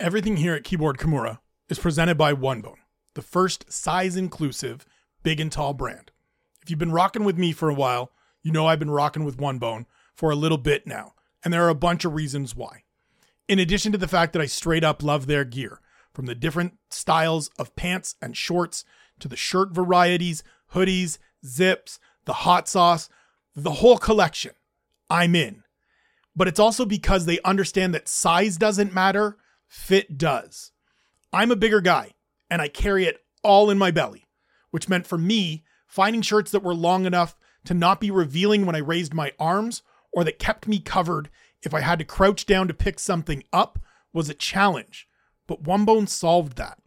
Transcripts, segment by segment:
Everything here at Keyboard Kimura is presented by OneBone, the first size inclusive, big and tall brand. If you've been rocking with me for a while, you know I've been rocking with OneBone for a little bit now, and there are a bunch of reasons why. In addition to the fact that I straight up love their gear, from the different styles of pants and shorts to the shirt varieties, hoodies, zips, the hot sauce, the whole collection, I'm in. But it's also because they understand that size doesn't matter, fit does. I'm a bigger guy, and I carry it all in my belly, which meant for me, finding shirts that were long enough to not be revealing when I raised my arms or that kept me covered if I had to crouch down to pick something up was a challenge. But OneBone solved that.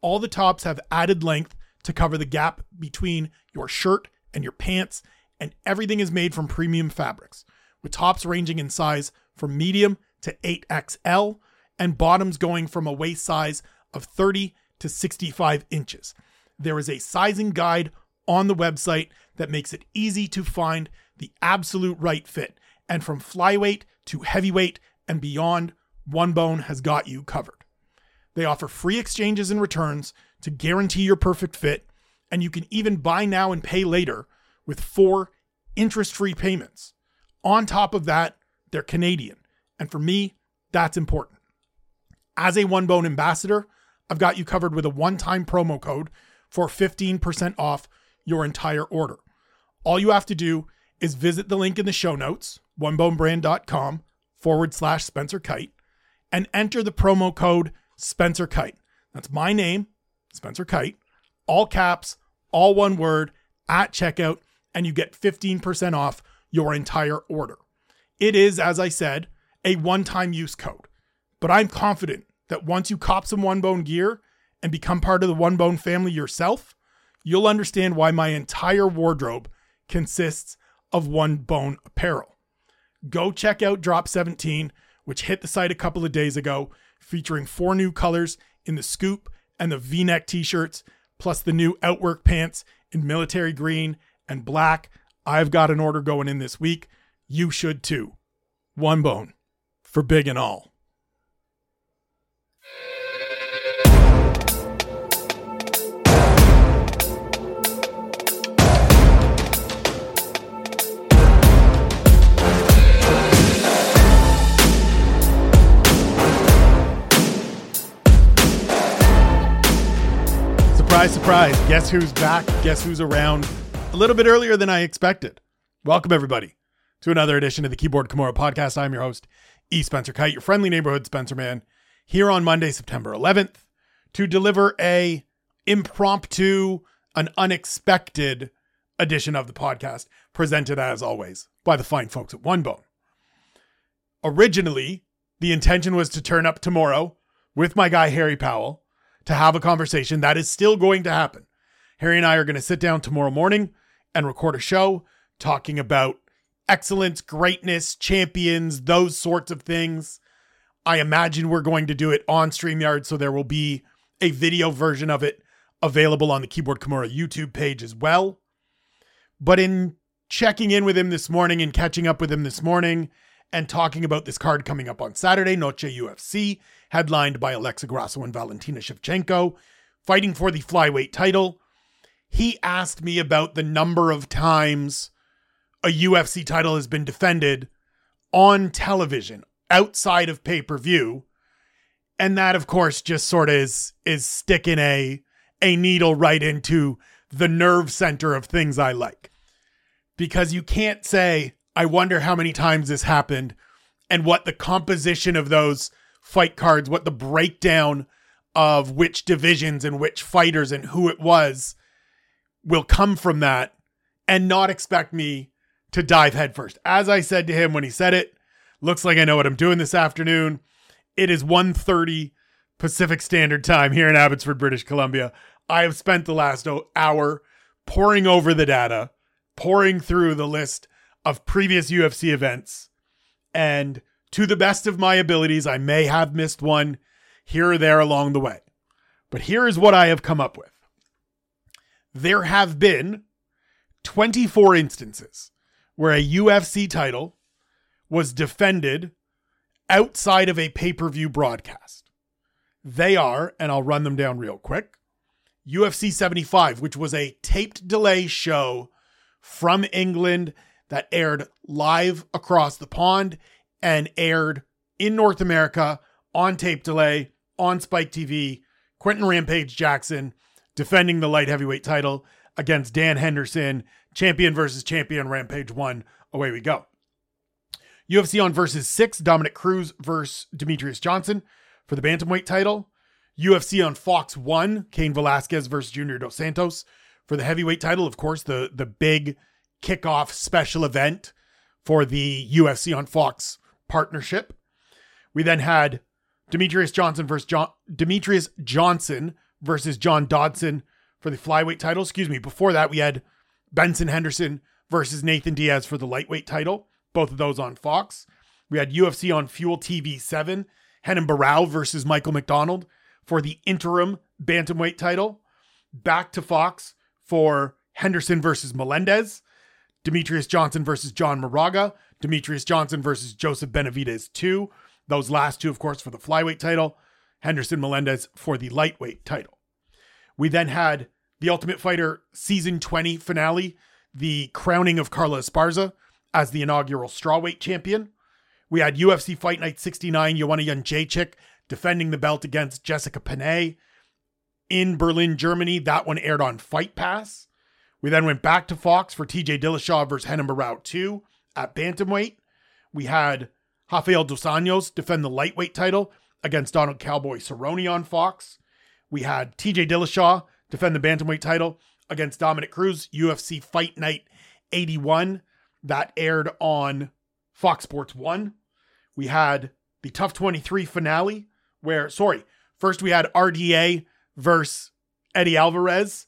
All the tops have added length to cover the gap between your shirt and your pants, and everything is made from premium fabrics, with tops ranging in size from medium to 8XL and bottoms going from a waist size of 30 to 65 inches. There is a sizing guide on the website that makes it easy to find the absolute right fit. And from flyweight to heavyweight and beyond, OneBone has got you covered. They offer free exchanges and returns to guarantee your perfect fit, and you can even buy now and pay later with four interest free payments. On top of that, they're Canadian. And for me, that's important. As a One Bone ambassador, I've got you covered with a one time promo code for 15% off your entire order. All you have to do is visit the link in the show notes, onebonebrand.com forward slash Spencer Kyte, and enter the promo code Spencer Kyte. That's my name, Spencer Kyte, all caps, all one word at checkout, and you get 15% off your entire order. It is, as I said, a one time use code, but I'm confident that once you cop some One Bone gear and become part of the One Bone family yourself, you'll understand why my entire wardrobe consists of One Bone apparel. Go check out Drop 17, which hit the site a couple of days ago, featuring four new colors in the scoop and the v neck t shirts, plus the new Outwork pants in military green and black. I've got an order going in this week. You should too. One bone for big and all. Surprise, surprise. Guess who's back? Guess who's around? A little bit earlier than I expected. Welcome, everybody, to another edition of the Keyboard Kimura podcast. I'm your host, E. Spencer Kyte, your friendly neighborhood Spencer man, here on Monday, September 11th, to deliver a impromptu, an unexpected edition of the podcast, presented as always by the fine folks at One Bone. Originally, the intention was to turn up tomorrow with my guy Harry Powell to have a conversation. That is still going to happen. Harry and I are going to sit down tomorrow morning and record a show talking about excellence, greatness, champions, those sorts of things. I imagine we're going to do it on StreamYard, so there will be a video version of it available on the Keyboard Kimura YouTube page as well. But in checking in with him this morning and catching up with him this morning and talking about this card coming up on Saturday, Noche UFC, headlined by Alexa Grasso and Valentina Shevchenko, fighting for the flyweight title. He asked me about the number of times a UFC title has been defended on television outside of pay-per-view. And that of course just sort of is is sticking a a needle right into the nerve center of things I like. Because you can't say, I wonder how many times this happened and what the composition of those fight cards, what the breakdown of which divisions and which fighters and who it was will come from that and not expect me to dive headfirst. As I said to him when he said it, looks like I know what I'm doing this afternoon. It is 1:30 Pacific Standard Time here in Abbotsford, British Columbia. I have spent the last hour poring over the data, poring through the list of previous UFC events and to the best of my abilities, I may have missed one here or there along the way. But here is what I have come up with there have been 24 instances where a UFC title was defended outside of a pay per view broadcast. They are, and I'll run them down real quick. UFC 75, which was a taped delay show from England that aired live across the pond and aired in North America on tape delay on Spike TV. Quinton Rampage Jackson defending the light heavyweight title against Dan Henderson, champion versus champion, Rampage 1. Away we go. UFC on versus 6, Dominick Cruz versus Demetrious Johnson for the bantamweight title. UFC on Fox 1, Cain Velasquez versus Junior Dos Santos for the heavyweight title. Of course, the, the big kickoff special event for the UFC on Fox partnership. We then had Demetrious Johnson versus John Demetrious Johnson versus John Dodson for the flyweight title. Excuse me. Before that, we had Benson Henderson versus Nathan Diaz for the lightweight title. Both of those on Fox. We had UFC on Fuel TV 7, Renan Barão versus Michael McDonald for the interim bantamweight title. Back to Fox for Henderson versus Melendez, Demetrious Johnson versus John Moraga, Demetrious Johnson versus Joseph Benavidez 2. Those last two, of course, for the flyweight title. Henderson Melendez for the lightweight title. We then had the Ultimate Fighter season 20 finale, the crowning of Carla Esparza as the inaugural strawweight champion. We had UFC Fight Night 69, Joanna Jędrzejczyk defending the belt against Jessica Penne in Berlin, Germany. That one aired on Fight Pass. We then went back to Fox for TJ Dillashaw versus Renan Barão 2 at Bantamweight. We had Rafael Dos Anjos defend the lightweight title against Donald Cowboy Cerrone on Fox. We had TJ Dillashaw defend the bantamweight title against Dominick Cruz, UFC Fight Night 81 that aired on Fox Sports 1. We had the TUF 23 finale where, sorry, first we had RDA versus Eddie Alvarez,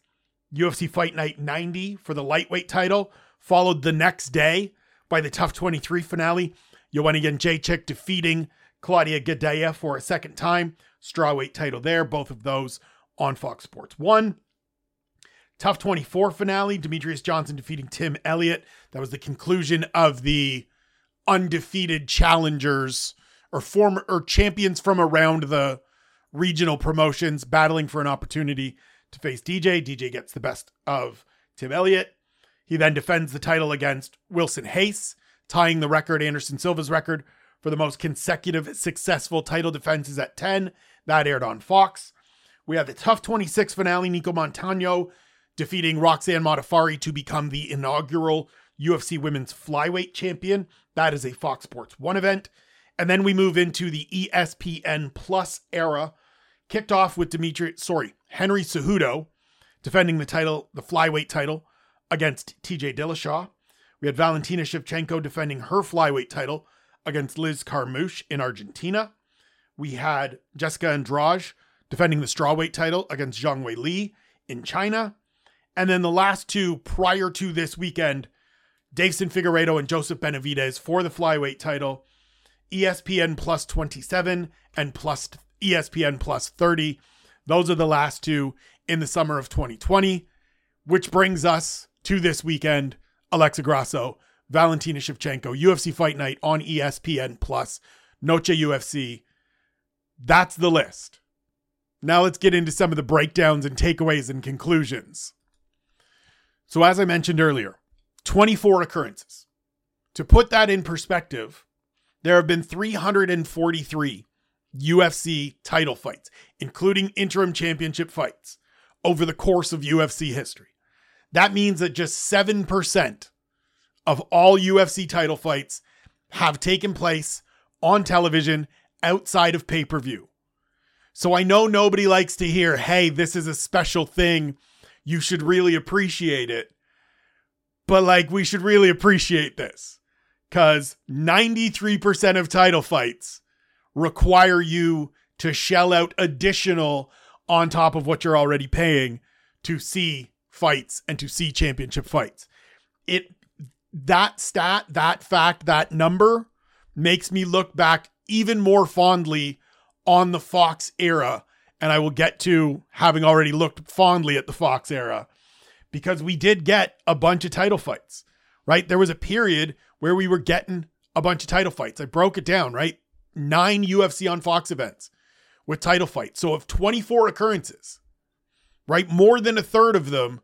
UFC Fight Night 90 for the lightweight title, followed the next day by the TUF 23 finale. Joanna Jędrzejczyk defeating Claudia Gadelha for a second time. Strawweight title there, both of those on Fox Sports 1. TUF 24 finale, Demetrious Johnson defeating Tim Elliott. That was the conclusion of the undefeated challengers or former or champions from around the regional promotions battling for an opportunity to face DJ. DJ gets the best of Tim Elliott. He then defends the title against Wilson Reis, tying the record, Anderson Silva's record, for the most consecutive successful title defenses at 10. That aired on Fox. We have the TUF 26 finale, Nicco Montaño defeating Roxanne Modafferi to become the inaugural UFC Women's Flyweight Champion. That is a Fox Sports 1 event. And then we move into the ESPN Plus era, kicked off with Dimitri, sorry, Henry Cejudo defending the title, the flyweight title, against TJ Dillashaw. We had Valentina Shevchenko defending her flyweight title against Liz Carmouche in Argentina. We had Jessica Andrade defending the strawweight title against Zhang Wei Li in China. And then the last two prior to this weekend, Deiveson Figueiredo and Joseph Benavidez for the flyweight title, ESPN plus 27 and plus ESPN plus 30. Those are the last two in the summer of 2020, which brings us to this weekend. Alexa Grasso, Valentina Shevchenko, UFC Fight Night on ESPN plus Noche UFC. That's the list. Now let's get into some of the breakdowns and takeaways and conclusions. So, as I mentioned earlier, 24 occurrences. To put that in perspective, there have been 343 UFC title fights, including interim championship fights, over the course of UFC history. That means that just 7% of all UFC title fights have taken place on television outside of pay per view. So I know nobody likes to hear, hey, this is a special thing you should really appreciate it. But like, we should really appreciate this because 93% of title fights require you to shell out additional on top of what you're already paying to see fights and to see championship fights. It that stat, that fact, that number makes me look back even more fondly on the Fox era and I will get to having already looked fondly at the Fox era because we did get a bunch of title fights, right? There was a period where we were getting a bunch of title fights. I broke it down, right? Nine UFC on Fox events. with title fights. So, of 24 occurrences, right, more than a third of them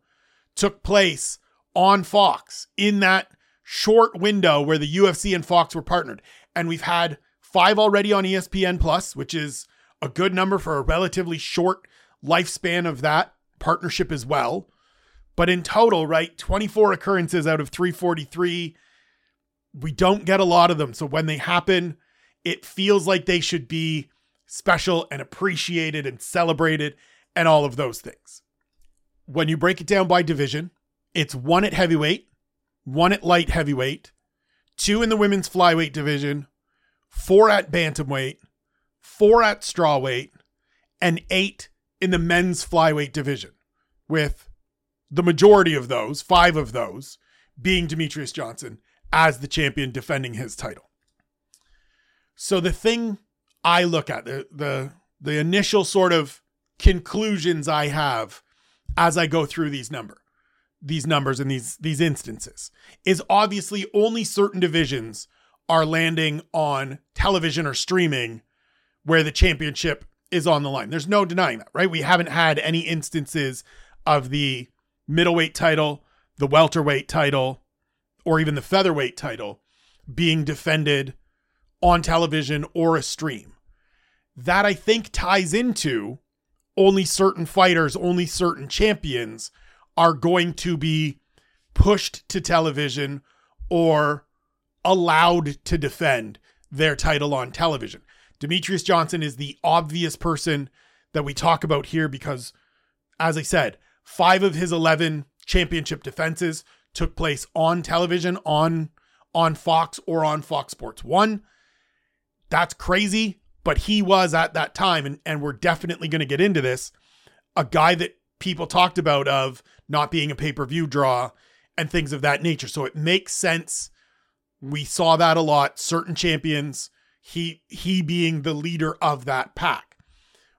took place on Fox in that short window where the UFC and Fox were partnered. And we've had five already on ESPN Plus, which is a good number for a relatively short lifespan of that partnership as well. But in total, right, 24 occurrences out of 343. We don't get a lot of them. So when they happen, it feels like they should be special and appreciated and celebrated and all of those things. When you break it down by division, it's one at heavyweight, one at light heavyweight, two in the women's flyweight division, four at bantamweight, four at strawweight, and eight in the men's flyweight division, with the majority of those, five of those, being Demetrious Johnson as the champion defending his title. So the thing I look at, the the the initial sort of conclusions I have as I go through these number these numbers and these these instances is obviously only certain divisions are landing on television or streaming where the championship is on the line. There's no denying that, right? We haven't had any instances of the middleweight title, the welterweight title, or even the featherweight title being defended on television or a stream. That I think ties into only certain fighters, only certain champions are going to be pushed to television or allowed to defend their title on television. Demetrious Johnson is the obvious person that we talk about here because, as I said, five of his 11 championship defenses took place on television, on on Fox or on Fox Sports 1. That's crazy, but he was at that time, and, and we're definitely going to get into this, a guy that people talked about of not being a pay-per-view draw and things of that nature. So it makes sense. We saw that a lot. Certain champions, he he being the leader of that pack.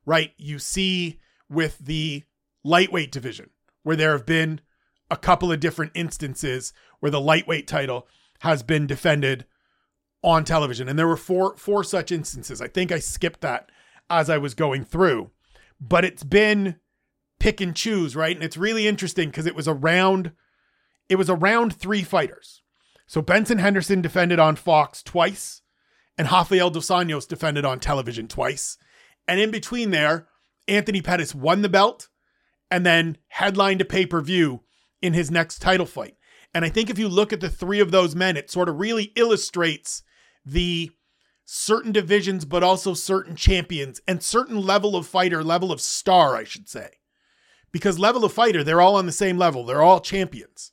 Right? You see with the lightweight division where there have been a couple of different instances where the lightweight title has been defended on television and there were four four such instances. I think I skipped that as I was going through. But it's been pick and choose, right? And it's really interesting because it was around it was around three fighters. So Benson Henderson defended on Fox twice, and Rafael dos Anjos defended on television twice. And in between there, Anthony Pettis won the belt and then headlined a pay-per-view in his next title fight. And I think if you look at the three of those men, it sort of really illustrates the certain divisions, but also certain champions and certain level of fighter, level of star, I should say because level of fighter, they're all on the same level. They're all champions.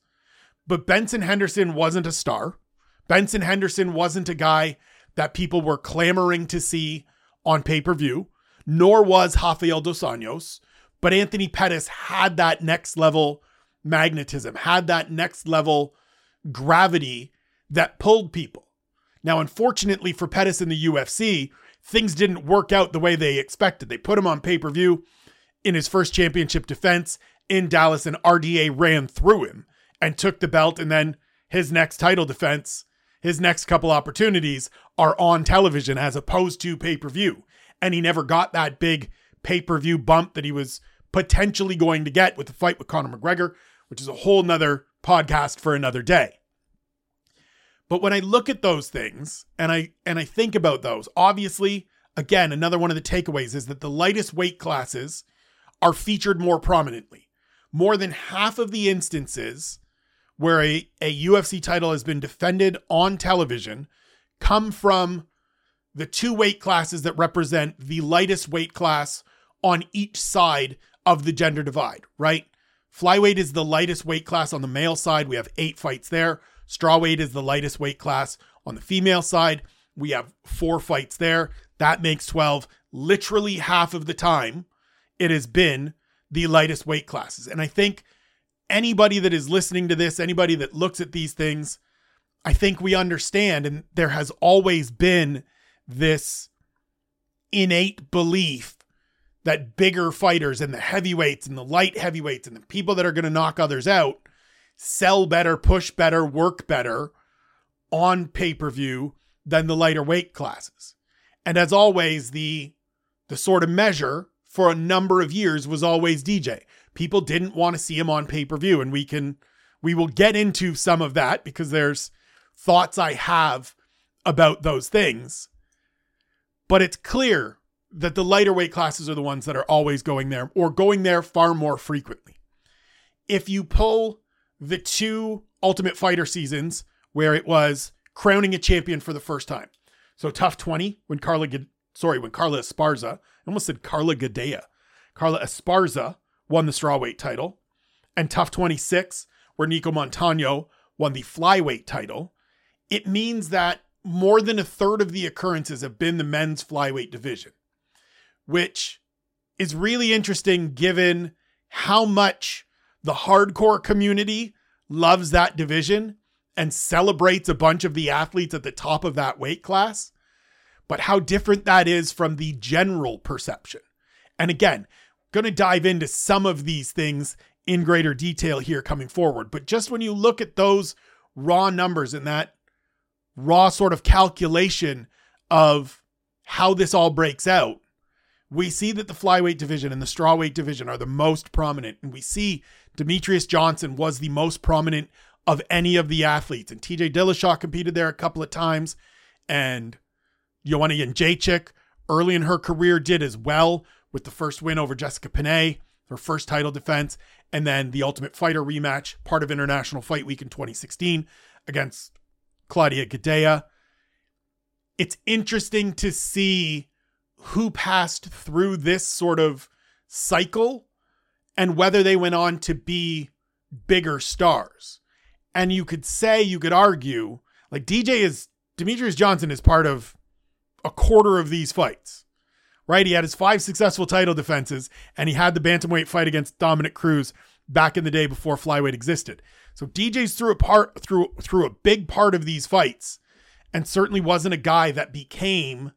But Benson Henderson wasn't a star. Benson Henderson wasn't a guy that people were clamoring to see on pay per view, nor was Rafael dos Anjos. But Anthony Pettis had that next level magnetism, had that next level gravity that pulled people. Now, unfortunately for Pettis in the UFC, things didn't work out the way they expected. They put him on pay per view in his first championship defense in Dallas, and RDA ran through him and took the belt. And then his next title defense, his next couple opportunities are on television as opposed to pay per view. And he never got that big pay per view bump that he was potentially going to get with the fight with Conor McGregor, which is a whole nother podcast for another day. But when I look at those things and I and I think about those, obviously, again, another one of the takeaways is that the lightest weight classes are featured more prominently. More than half of the instances where a, a UFC title has been defended on television come from the two weight classes that represent the lightest weight class on each side of the gender divide, right? Flyweight is the lightest weight class on the male side. We have eight fights there. Strawweight is the lightest weight class on the female side. We have four fights there. That makes 12. Literally half of the time, it has been the lightest weight classes. And I think anybody that is listening to this, anybody that looks at these things, I think we understand. And there has always been this innate belief that bigger fighters and the heavyweights and the light heavyweights and the people that are going to knock others out sell better, push better, work better on pay per view than the lighter weight classes. And as always, the the sort of measure for a number of years was always DJ. People didn't want to see him on pay per view. And we can, we will get into some of that because there's thoughts I have about those things. But it's clear that the lighter weight classes are the ones that are always going there or going there far more frequently. If you pull the two Ultimate Fighter seasons where it was crowning a champion for the first time. So TUF 20 when Carla sorry, when Carla Esparza, I almost said Carla Gadea. Carla Esparza won the strawweight title and TUF 26 where Nicco Montaño won the flyweight title. It means that more than a third of the occurrences have been the men's flyweight division, which is really interesting given how much the hardcore community loves that division and celebrates a bunch of the athletes at the top of that weight class, but how different that is from the general perception. And again, going to dive into some of these things in greater detail here coming forward. But just when you look at those raw numbers and that raw sort of calculation of how this all breaks out, we see that the flyweight division and the strawweight division are the most prominent. And we see Demetrious Johnson was the most prominent of any of the athletes. And TJ Dillashaw competed there a couple of times. And Joanna Jędrzejczyk early in her career did as well with the first win over Jessica Penne, her first title defense. And then the Ultimate Fighter rematch, part of International Fight Week in 2016 against Claudia Gadelha. It's interesting to see who passed through this sort of cycle and whether they went on to be bigger stars. And you could say, you could argue, like DJ is, Demetrious Johnson is part of a quarter of these fights, right? He had his five successful title defenses and he had the bantamweight fight against Dominick Cruz back in the day before flyweight existed. So DJ's through a part through through a big part of these fights and certainly wasn't a guy that became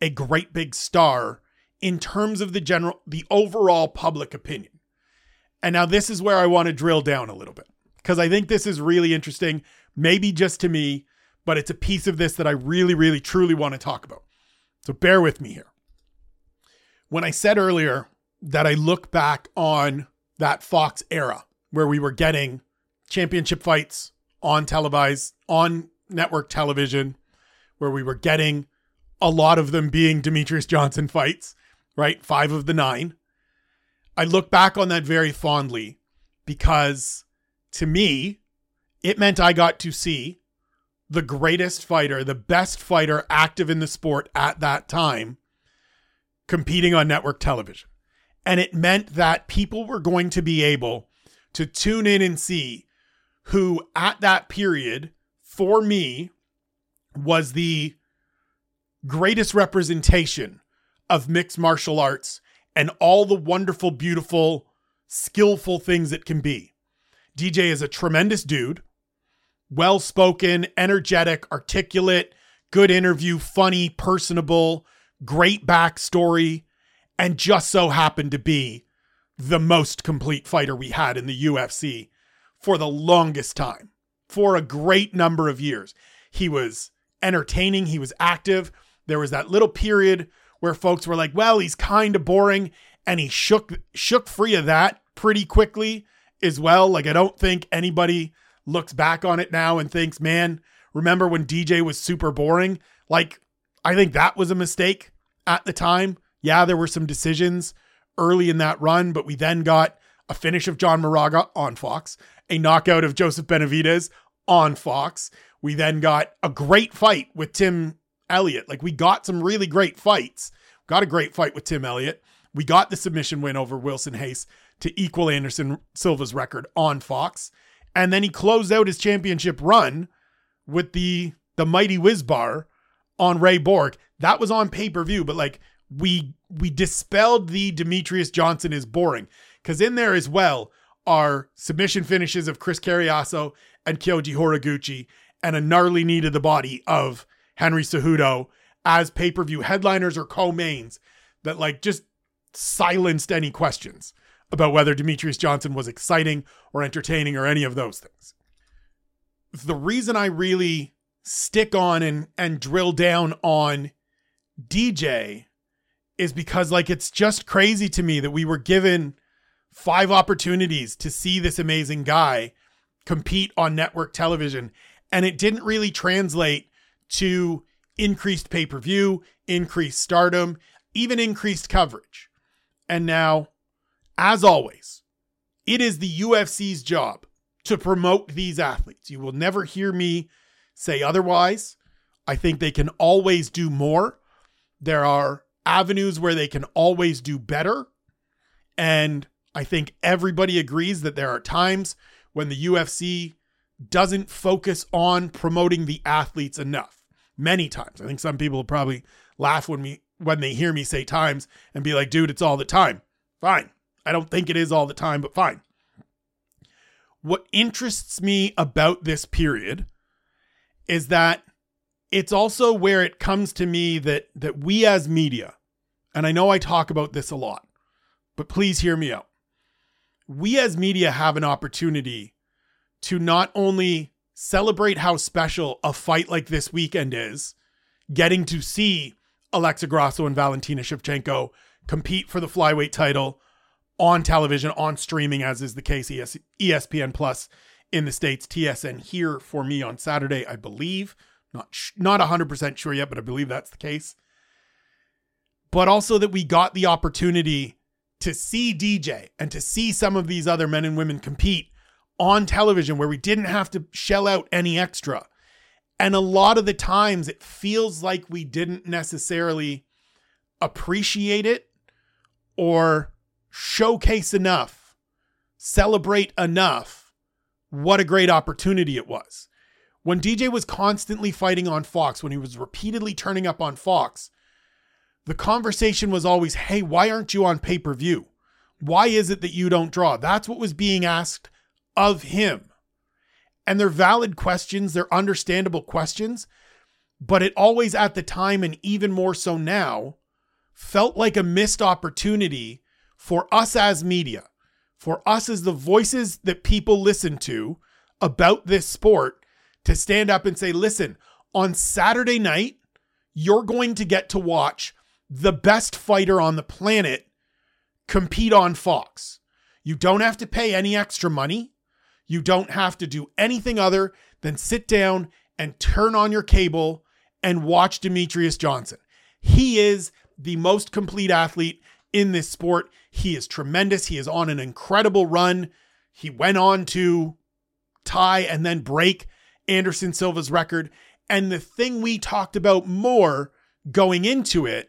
a great big star in terms of the general the overall public opinion. And now this is where I want to drill down a little bit because I think this is really interesting, maybe just to me, but it's a piece of this that I really really truly want to talk about. So bear with me here. When I said earlier that I look back on that Fox era where we were getting championship fights on televised on network television where we were getting a lot of them being Demetrious Johnson fights, right? 5 of the 9. I look back on that very fondly because to me it meant I got to see the greatest fighter, the best fighter active in the sport at that time competing on network television. And it meant that people were going to be able to tune in and see who, at that period, for me, was the greatest representation of mixed martial arts and all the wonderful, beautiful, skillful things it can be. DJ is a tremendous dude, well spoken, energetic, articulate, good interview, funny, personable, great backstory and just so happened to be the most complete fighter we had in the UFC for the longest time, for a great number of years. He was entertaining, he was active. There was that little period where folks were like, "Well, he's kind of boring," and he shook shook free of that pretty quickly as well. Like I don't think anybody looks back on it now and thinks, "Man, remember when DJ was super boring?" Like I think that was a mistake at the time. Yeah, there were some decisions early in that run, but we then got a finish of John Moraga on Fox, a knockout of Joseph Benavidez on Fox. We then got a great fight with Tim Elliott. Like we got some really great fights. Got a great fight with Tim Elliott. We got the submission win over Wilson Reis to equal Anderson Silva's record on Fox. And then he closed out his championship run with the the mighty whiz bar on Ray Borg. That was on pay-per-view, but like we we dispelled the Demetrious Johnson is boring because in there as well are submission finishes of Chris Cariaso and Kyoji Horiguchi and a gnarly knee to the body of Henry Cejudo as pay per view headliners or co mains that like just silenced any questions about whether Demetrious Johnson was exciting or entertaining or any of those things. The reason I really stick on and and drill down on DJ is because like it's just crazy to me that we were given five opportunities to see this amazing guy compete on network television and it didn't really translate to increased pay-per-view, increased stardom, even increased coverage. And now, as always, it is the UFC's job to promote these athletes. You will never hear me say otherwise. I think they can always do more. There are avenues where they can always do better. And I think everybody agrees that there are times when the UFC doesn't focus on promoting the athletes enough. Many times. I think some people probably laugh when me when they hear me say times and be like, dude, it's all the time. Fine. I don't think it is all the time, but fine. What interests me about this period is that it's also where it comes to me that that we as media, and I know I talk about this a lot, but please hear me out. We as media have an opportunity to not only celebrate how special a fight like this weekend is, getting to see Alexa Grasso and Valentina Shevchenko compete for the flyweight title on television, on streaming, as is the case ES- ESPN Plus in the states, TSN here for me on Saturday, I believe. Not sh- not 100% sure yet, but I believe that's the case. But also that we got the opportunity to see DJ and to see some of these other men and women compete on television where we didn't have to shell out any extra. And a lot of the times it feels like we didn't necessarily appreciate it or showcase enough, celebrate enough what a great opportunity it was. When DJ was constantly fighting on Fox, when he was repeatedly turning up on Fox, the conversation was always, hey, why aren't you on pay per view? Why is it that you don't draw? That's what was being asked of him. And they're valid questions, they're understandable questions, but it always at the time, and even more so now, felt like a missed opportunity for us as media, for us as the voices that people listen to about this sport to stand up and say, listen, on Saturday night, you're going to get to watch the best fighter on the planet compete on Fox. You don't have to pay any extra money. You don't have to do anything other than sit down and turn on your cable and watch Demetrious Johnson. He is the most complete athlete in this sport. He is tremendous. He is on an incredible run. He went on to tie and then break Anderson Silva's record. And the thing we talked about more going into it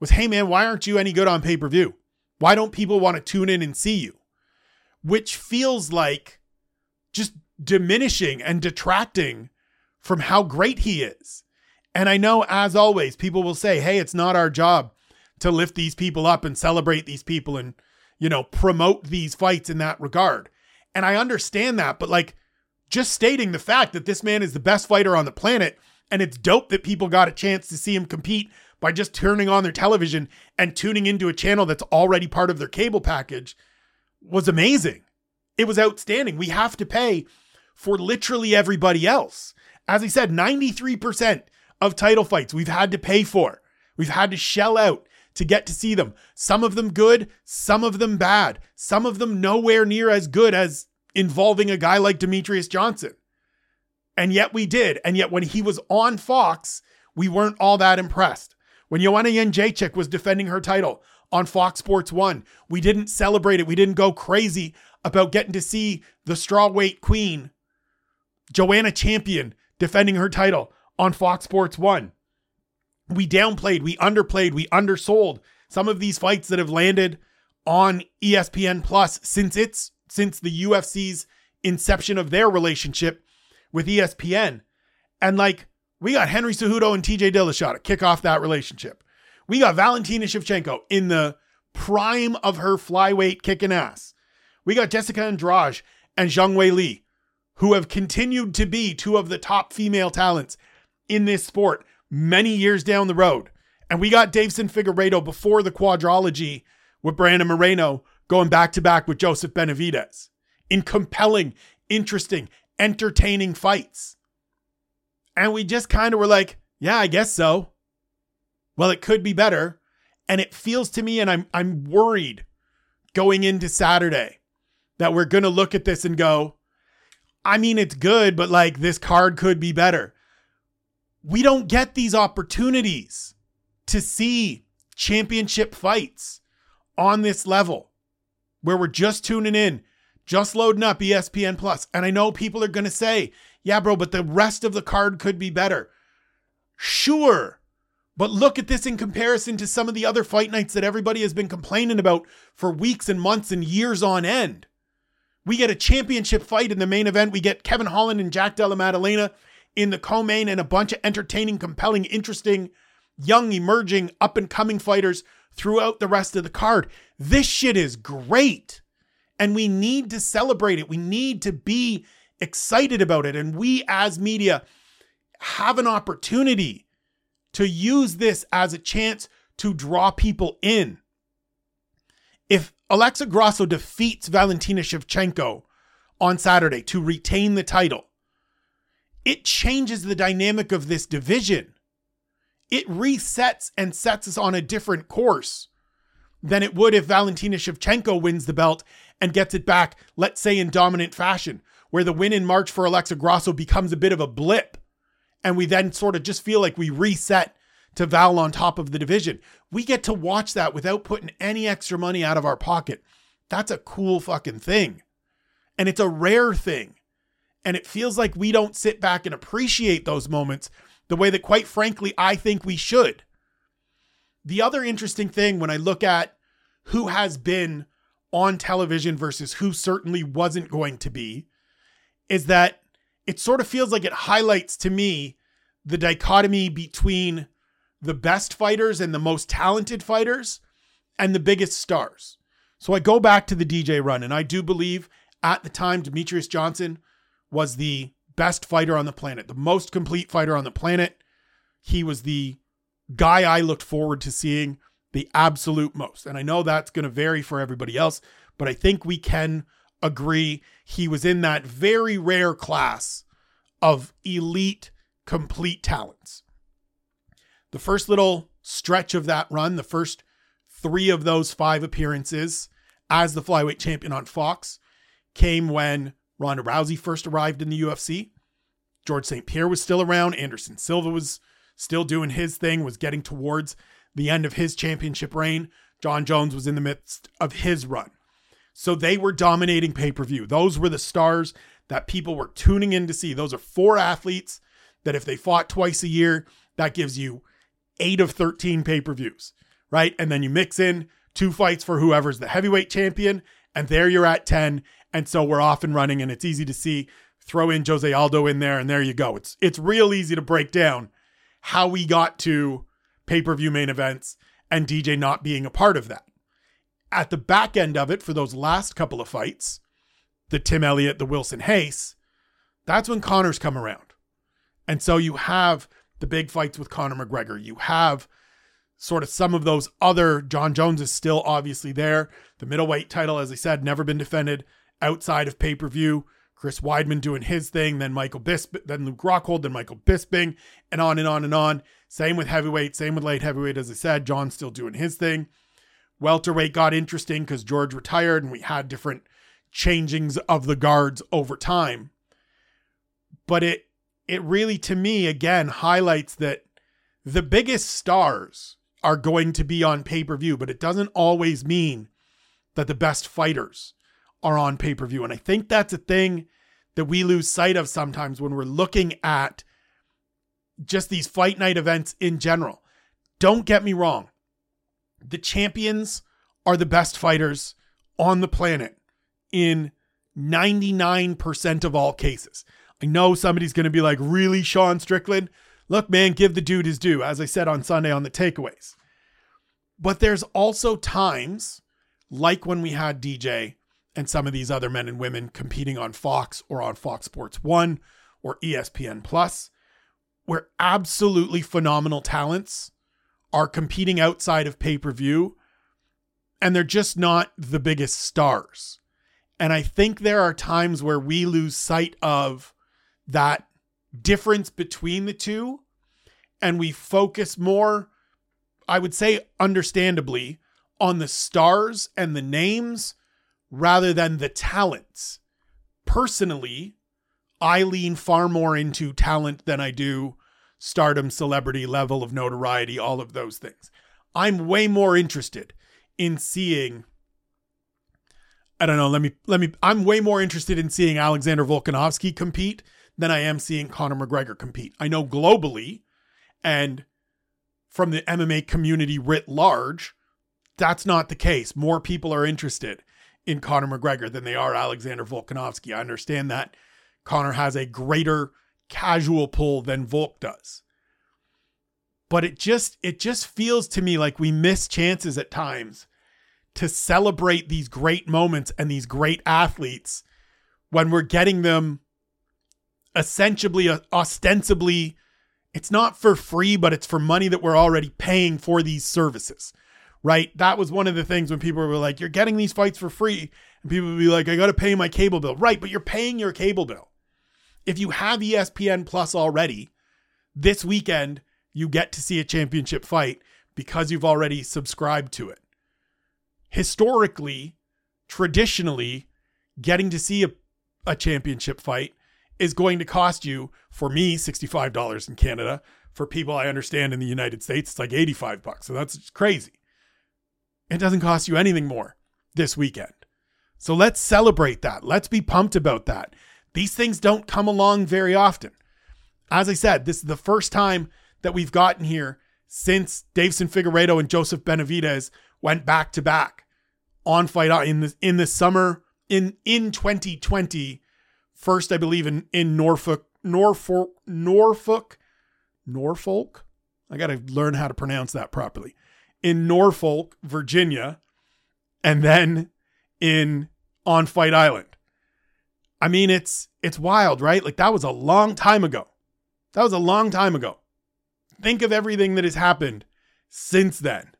was hey, man, why aren't you any good on pay per view? Why don't people want to tune in and see you? Which feels like just diminishing and detracting from how great he is. And I know, as always, people will say, hey, it's not our job to lift these people up and celebrate these people and, you know, promote these fights in that regard. And I understand that, but like just stating the fact that this man is the best fighter on the planet and it's dope that people got a chance to see him compete by just turning on their television and tuning into a channel that's already part of their cable package was amazing. It was outstanding. We have to pay for literally everybody else. As I said, 93% of title fights we've had to pay for. We've had to shell out to get to see them. Some of them good, some of them bad, some of them nowhere near as good as involving a guy like Demetrious Johnson. And yet we did. And yet when he was on Fox, we weren't all that impressed. When Joanna Jędrzejczyk was defending her title on Fox Sports 1, we didn't celebrate it. We didn't go crazy about getting to see the strawweight queen, Joanna Champion, defending her title on Fox Sports 1. We downplayed, we underplayed, we undersold some of these fights that have landed on ESPN Plus since it's since the UFC's inception of their relationship with ESPN. And like we got Henry Cejudo and TJ Dillashaw to kick off that relationship. We got Valentina Shevchenko in the prime of her flyweight kicking ass. We got Jessica Andrade and Zhang Wei Li, who have continued to be two of the top female talents in this sport many years down the road. And we got Deiveson Figueiredo before the quadrology with Brandon Moreno going back to back with Joseph Benavidez in compelling, interesting, entertaining fights. And we just kind of were like, yeah, I guess so. Well, it could be better. And it feels to me, and I'm I'm worried going into Saturday that we're gonna look at this and go, I mean, it's good, but like this card could be better. We don't get these opportunities to see championship fights on this level where we're just tuning in, just loading up ESPN Plus. And I know people are going to say, yeah, bro, but the rest of the card could be better. Sure. But look at this in comparison to some of the other fight nights that everybody has been complaining about for weeks and months and years on end. We get a championship fight in the main event. We get Kevin Holland and Jack Della Maddalena in the co-main and a bunch of entertaining, compelling, interesting, young, emerging, up and coming fighters throughout the rest of the card. This shit is great. And we need to celebrate it. We need to be excited about it. And we as media have an opportunity to use this as a chance to draw people in. If Alexa Grasso defeats Valentina Shevchenko on Saturday to retain the title, it changes the dynamic of this division. It resets and sets us on a different course than it would if Valentina Shevchenko wins the belt and gets it back, let's say in dominant fashion, where the win in March for Alexa Grasso becomes a bit of a blip. And we then sort of just feel like we reset to Val on top of the division. We get to watch that without putting any extra money out of our pocket. That's a cool fucking thing. And it's a rare thing. And it feels like we don't sit back and appreciate those moments the way that, quite frankly, I think we should. The other interesting thing when I look at who has been on television versus who certainly wasn't going to be is that it sort of feels like it highlights to me the dichotomy between the best fighters and the most talented fighters and the biggest stars. So I go back to the DJ run, and I do believe at the time Demetrious Johnson was the best fighter on the planet, the most complete fighter on the planet. He was the guy I looked forward to seeing the absolute most. And I know that's going to vary for everybody else, but I think we can agree he was in that very rare class of elite, complete talents. The first little stretch of that run, the first three of those five appearances as the flyweight champion on Fox, came when Ronda Rousey first arrived in the UFC. George St. Pierre was still around. Anderson Silva was still doing his thing, was getting towards the end of his championship reign. Jon Jones was in the midst of his run. So they were dominating pay per view. Those were the stars that people were tuning in to see. Those are four athletes that if they fought twice a year, that gives you eight of 13 pay per views, right? And then you mix in two fights for whoever's the heavyweight champion, and there you're at 10. And so we're off and running, and it's easy to see. Throw in Jose Aldo in there, and there you go. It's it's real easy to break down how we got to pay-per-view main events and DJ not being a part of that. At the back end of it, for those last couple of fights, the Tim Elliott, the Wilson Reis, that's when Conor's come around. And so you have the big fights with Conor McGregor. You have sort of some of those other Jon Jones is still obviously there. The middleweight title, as I said, never been defended outside of pay per view. Chris Weidman doing his thing, then Michael Bisping, then Luke Rockhold, then Michael Bisping, and on and on and on. Same with heavyweight, same with light heavyweight. As I said, Jon's still doing his thing. Welterweight got interesting because George retired and we had different changings of the guards over time. But it it really to me again highlights that the biggest stars are going to be on pay-per-view, but it doesn't always mean that the best fighters are on pay per view. And I think that's a thing that we lose sight of sometimes when we're looking at just these fight night events in general. Don't get me wrong, the champions are the best fighters on the planet in 99% of all cases. I know somebody's going to be like, really, Sean Strickland? Look, man, give the dude his due, as I said on Sunday on the takeaways. But there's also times, like when we had DJ, and some of these other men and women competing on Fox or on Fox Sports 1 or ESPN Plus, where absolutely phenomenal talents are competing outside of pay per view and they're just not the biggest stars. And I think there are times where we lose sight of that difference between the two and we focus more I would say understandably, on the stars and the names rather than the talents. Personally, I lean far more into talent than I do stardom, celebrity, level of notoriety, all of those things. I'm way more interested in seeing I don't know, let me let me I'm way more interested in seeing Alexander Volkanovski compete than I am seeing Conor McGregor compete. I know globally and from the MMA community writ large, that's not the case. More people are interested in Conor McGregor than they are Alexander Volkanovski. I understand that Conor has a greater casual pull than Volk does. But it just it just feels to me like we miss chances at times to celebrate these great moments and these great athletes when we're getting them essentially uh, ostensibly it's not for free but it's for money that we're already paying for these services right? That was one of the things when people were like you're getting these fights for free. And people would be like i got to pay my cable bill. Right but you're paying your cable bill. If you have espn plus already this weekend you get to see a championship fight because you've already subscribed to it. Historically, traditionally, getting to see a, a championship fight is going to cost you, for me, $65 in Canada. For people I understand in the United States, it's like 85 bucks. So that's crazy. It doesn't cost you anything more this weekend. So let's celebrate that. Let's be pumped about that. These things don't come along very often. As I said, this is the first time that we've gotten here since Deiveson Figueiredo and Joseph Benavidez went back to back on fight uh, in the in the summer in in 2020 first i believe in in norfolk norfolk norfolk norfolk? I got to learn how to pronounce that properly. In norfolk virginia and then in on fight island. I mean it's it's wild right? Like that was a long time ago. That was a long time ago. Think of everything that has happened since then.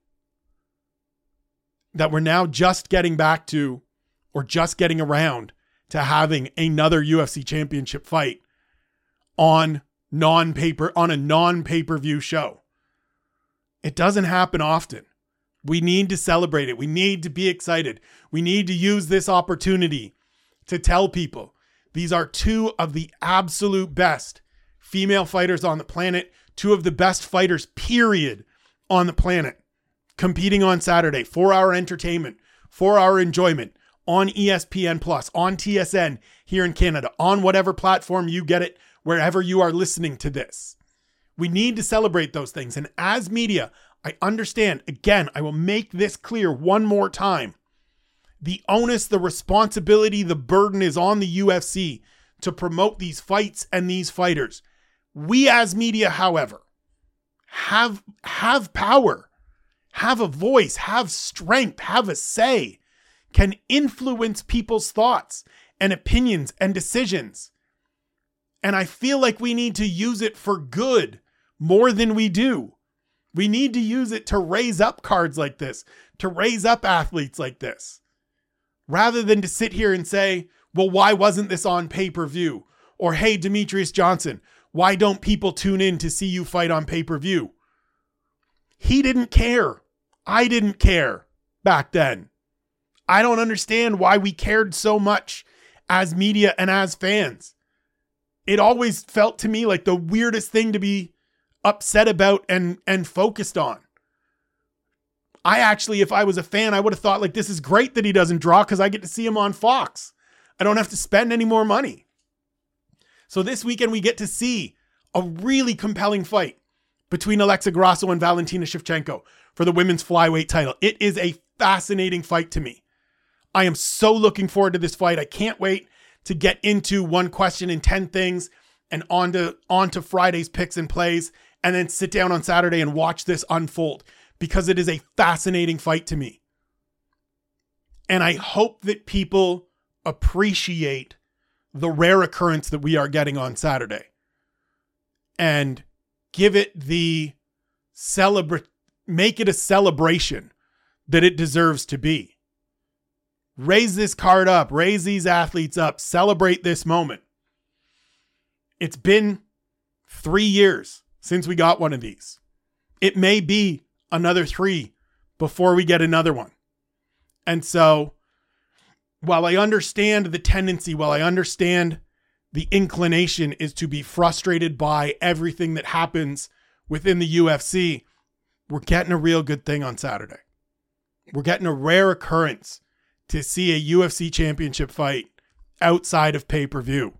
That we're now just getting back to or just getting around to having another UFC championship fight on non-paper on a non-pay-per-view show. It doesn't happen often. We need to celebrate it. We need to be excited. We need to use this opportunity to tell people these are two of the absolute best female fighters on the planet, two of the best fighters period on the planet competing on Saturday, four hour entertainment, four hour enjoyment on ESPN Plus, on TSN here in Canada, on whatever platform you get it, wherever you are listening to this. We need to celebrate those things. And as media, I understand, again, I will make this clear one more time. The onus, the responsibility, the burden is on the UFC to promote these fights and these fighters. We as media, however, have have power have a voice, have strength, have a say, can influence people's thoughts and opinions and decisions. And I feel like we need to use it for good more than we do. We need to use it to raise up cards like this, to raise up athletes like this, rather than to sit here and say, well, why wasn't this on pay per view? Or, hey, Demetrious Johnson, why don't people tune in to see you fight on pay per view? He didn't care. I didn't care back then. I don't understand why we cared so much as media and as fans. It always felt to me like the weirdest thing to be upset about and and focused on. I actually if I was a fan, I would have thought like this is great that he doesn't draw cuz I get to see him on Fox. I don't have to spend any more money. So this weekend we get to see a really compelling fight between Alexa Grasso and Valentina Shevchenko for the women's flyweight title. It is a fascinating fight to me. I am so looking forward to this fight. I can't wait to get into one question in 10 things and on to, on to Friday's picks and plays and then sit down on Saturday and watch this unfold because it is a fascinating fight to me. And I hope that people appreciate the rare occurrence that we are getting on Saturday and give it the celebrate make it a celebration that it deserves to be. Raise this card up, raise these athletes up, celebrate this moment. It's been three years since we got one of these. It may be another three before we get another one. And so, while I understand the tendency, while I understand the inclination is to be frustrated by everything that happens within the UFC, we're getting a real good thing on Saturday. We're getting a rare occurrence to see a UFC championship fight outside of pay per view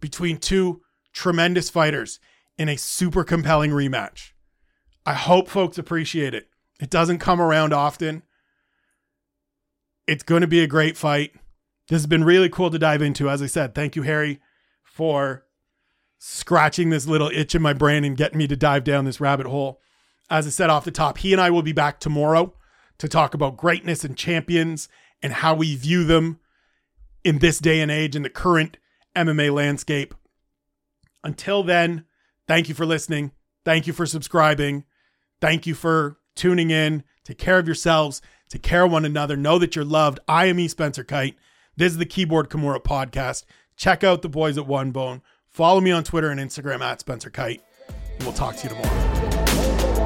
between two tremendous fighters in a super compelling rematch. I hope folks appreciate it. It doesn't come around often. It's going to be a great fight. This has been really cool to dive into. As I said, thank you, Harry, for scratching this little itch in my brain and getting me to dive down this rabbit hole. As I said off the top, he and I will be back tomorrow to talk about greatness and champions and how we view them in this day and age in the current MMA landscape. Until then, thank you for listening. Thank you for subscribing. Thank you for tuning in. Take care of yourselves. Take care of one another. Know that you're loved. I am E. Spencer Kyte. This is the Keyboard Kimura podcast. Check out the boys at One Bone. Follow me on Twitter and Instagram at Spencer Kyte. And we'll talk to you tomorrow.